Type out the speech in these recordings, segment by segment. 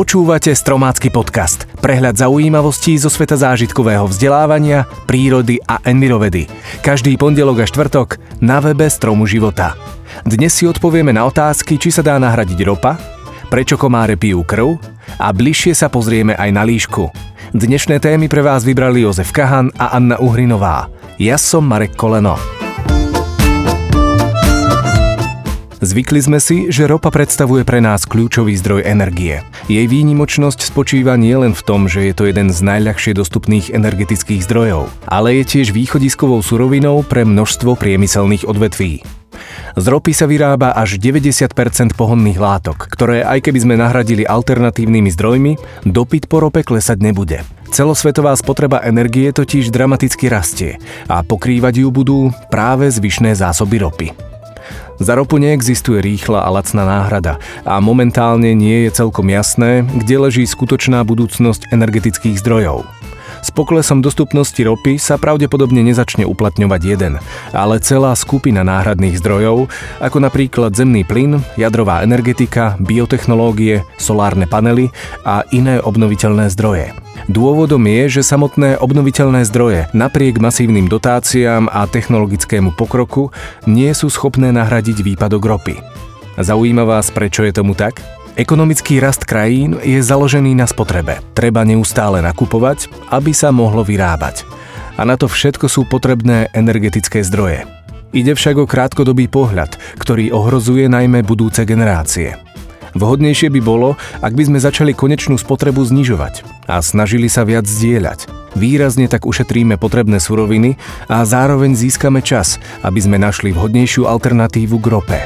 Počúvate Stromácky podcast. Prehľad zaujímavostí zo sveta zážitkového vzdelávania, prírody a envirovedy. Každý pondelok a štvrtok na webe Stromu života. Dnes si odpovieme na otázky, či sa dá nahradiť ropa, prečo komáre pijú krv a bližšie sa pozrieme aj na líšku. Dnešné témy pre vás vybrali Jozef Kahan a Anna Uhrinová. Ja som Marek Koleno. Zvykli sme si, že ropa predstavuje pre nás kľúčový zdroj energie. Jej výnimočnosť spočíva nielen v tom, že je to jeden z najľahšie dostupných energetických zdrojov, ale je tiež východiskovou surovinou pre množstvo priemyselných odvetví. Z ropy sa vyrába až 90% pohonných látok, ktoré aj keby sme nahradili alternatívnymi zdrojmi, dopyt po rope klesať nebude. Celosvetová spotreba energie totiž dramaticky rastie a pokrývať ju budú práve zvyšné zásoby ropy. Za ropu neexistuje rýchla a lacná náhrada a momentálne nie je celkom jasné, kde leží skutočná budúcnosť energetických zdrojov. S poklesom dostupnosti ropy sa pravdepodobne nezačne uplatňovať jeden, ale celá skupina náhradných zdrojov, ako napríklad zemný plyn, jadrová energetika, biotechnológie, solárne panely a iné obnoviteľné zdroje. Dôvodom je, že samotné obnoviteľné zdroje napriek masívnym dotáciám a technologickému pokroku nie sú schopné nahradiť výpadok ropy. Zaujíma vás, prečo je tomu tak? Ekonomický rast krajín je založený na spotrebe. Treba neustále nakupovať, aby sa mohlo vyrábať. A na to všetko sú potrebné energetické zdroje. Ide však o krátkodobý pohľad, ktorý ohrozuje najmä budúce generácie. Vhodnejšie by bolo, ak by sme začali konečnú spotrebu znižovať a snažili sa viac zdieľať. Výrazne tak ušetríme potrebné suroviny a zároveň získame čas, aby sme našli vhodnejšiu alternatívu k rope.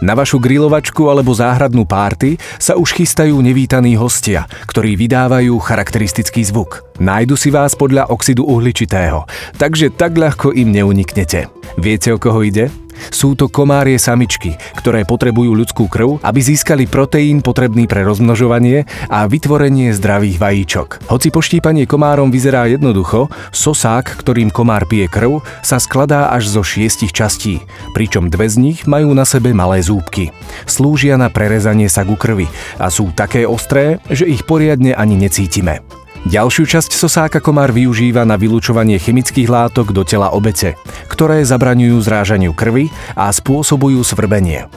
Na vašu grilovačku alebo záhradnú párty sa už chystajú nevítaní hostia, ktorí vydávajú charakteristický zvuk. Nájdu si vás podľa oxidu uhličitého, takže tak ľahko im neuniknete. Viete, o koho ide? Sú to komárie samičky, ktoré potrebujú ľudskú krv, aby získali proteín potrebný pre rozmnožovanie a vytvorenie zdravých vajíčok. Hoci poštípanie komárom vyzerá jednoducho, sosák, ktorým komár pije krv, sa skladá až zo šiestich častí, pričom dve z nich majú na sebe malé zúbky. Slúžia na prerezanie sa ku krvi a sú také ostré, že ich poriadne ani necítime. Ďalšiu časť sosáka komár využíva na vylúčovanie chemických látok do tela obete, ktoré zabraňujú zrážaniu krvi a spôsobujú svrbenie.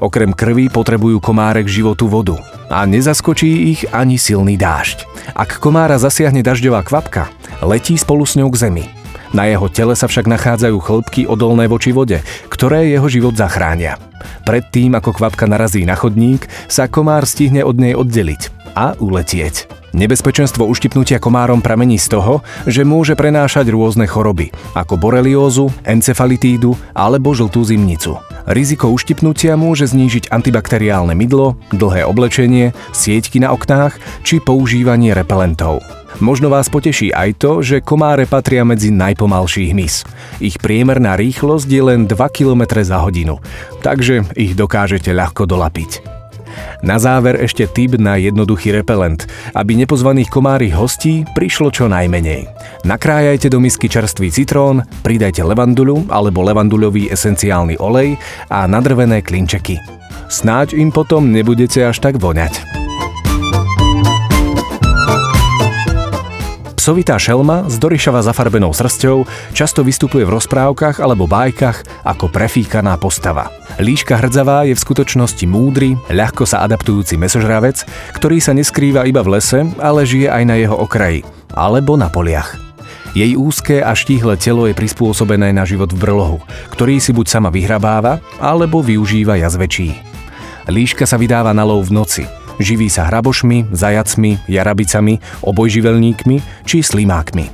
Okrem krvi potrebujú komáre k životu vodu a nezaskočí ich ani silný dážď. Ak komára zasiahne dažďová kvapka, letí spolu s ňou k zemi. Na jeho tele sa však nachádzajú chlpky odolné voči vode, ktoré jeho život zachránia. Predtým, ako kvapka narazí na chodník, sa komár stihne od nej oddeliť a uletieť. Nebezpečenstvo uštipnutia komárom pramení z toho, že môže prenášať rôzne choroby, ako boreliózu, encefalitídu alebo žltú zimnicu. Riziko uštipnutia môže znížiť antibakteriálne mydlo, dlhé oblečenie, sieťky na oknách či používanie repelentov. Možno vás poteší aj to, že komáre patria medzi najpomalší hmyz. Ich priemerná rýchlosť je len 2 km za hodinu, takže ich dokážete ľahko dolapiť. Na záver ešte tip na jednoduchý repelent, aby nepozvaných komárich hostí prišlo čo najmenej. Nakrájajte do misky čerstvý citrón, pridajte levanduľu alebo levanduľový esenciálny olej a nadrvené klinčeky. Snáď im potom nebudete až tak voňať. Psovitá šelma s dorišava zafarbenou srsťou často vystupuje v rozprávkach alebo bájkach ako prefíkaná postava. Líška hrdzavá je v skutočnosti múdry, ľahko sa adaptujúci mesožravec, ktorý sa neskrýva iba v lese, ale žije aj na jeho okraji alebo na poliach. Jej úzke a štíhle telo je prispôsobené na život v brlohu, ktorý si buď sama vyhrabáva, alebo využíva jazvečí. Líška sa vydáva na lov v noci, Živí sa hrabošmi, zajacmi, jarabicami, obojživelníkmi či slimákmi.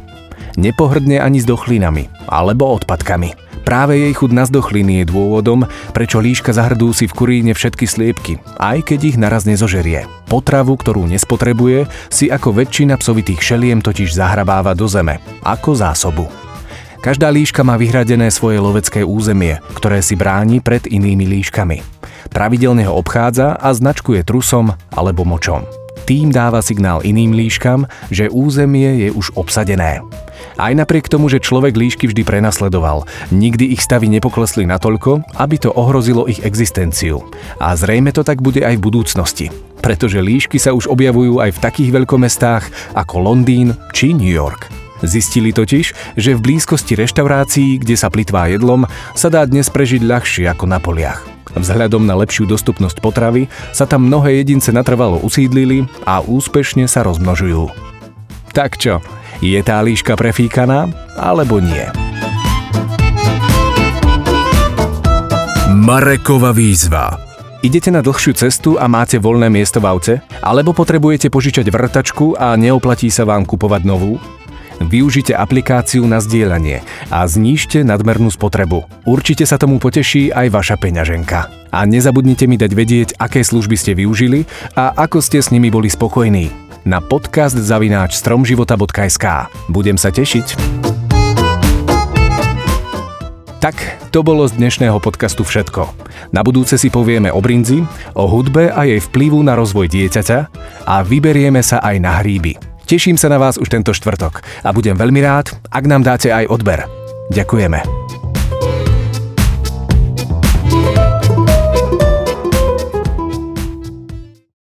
Nepohrdne ani s dochlinami alebo odpadkami. Práve jej chud na zdochliny je dôvodom, prečo líška zahrdú si v kuríne všetky sliepky, aj keď ich naraz nezožerie. Potravu, ktorú nespotrebuje, si ako väčšina psovitých šeliem totiž zahrabáva do zeme, ako zásobu. Každá líška má vyhradené svoje lovecké územie, ktoré si bráni pred inými líškami. Pravidelne ho obchádza a značkuje trusom alebo močom. Tým dáva signál iným líškam, že územie je už obsadené. Aj napriek tomu, že človek líšky vždy prenasledoval, nikdy ich stavy nepoklesli natoľko, aby to ohrozilo ich existenciu. A zrejme to tak bude aj v budúcnosti, pretože líšky sa už objavujú aj v takých veľkomestách ako Londýn či New York. Zistili totiž, že v blízkosti reštaurácií, kde sa plitvá jedlom, sa dá dnes prežiť ľahšie ako na poliach. Vzhľadom na lepšiu dostupnosť potravy sa tam mnohé jedince natrvalo usídlili a úspešne sa rozmnožujú. Tak čo, je tá líška prefíkaná, alebo nie? Marekova výzva Idete na dlhšiu cestu a máte voľné miesto v aute? Alebo potrebujete požičať vrtačku a neoplatí sa vám kupovať novú? Využite aplikáciu na zdieľanie a znížte nadmernú spotrebu. Určite sa tomu poteší aj vaša peňaženka. A nezabudnite mi dať vedieť, aké služby ste využili a ako ste s nimi boli spokojní. Na podcast zavináč stromživota.sk Budem sa tešiť. Tak, to bolo z dnešného podcastu všetko. Na budúce si povieme o brinzi, o hudbe a jej vplyvu na rozvoj dieťaťa a vyberieme sa aj na hríby. Teším sa na vás už tento štvrtok a budem veľmi rád, ak nám dáte aj odber. Ďakujeme.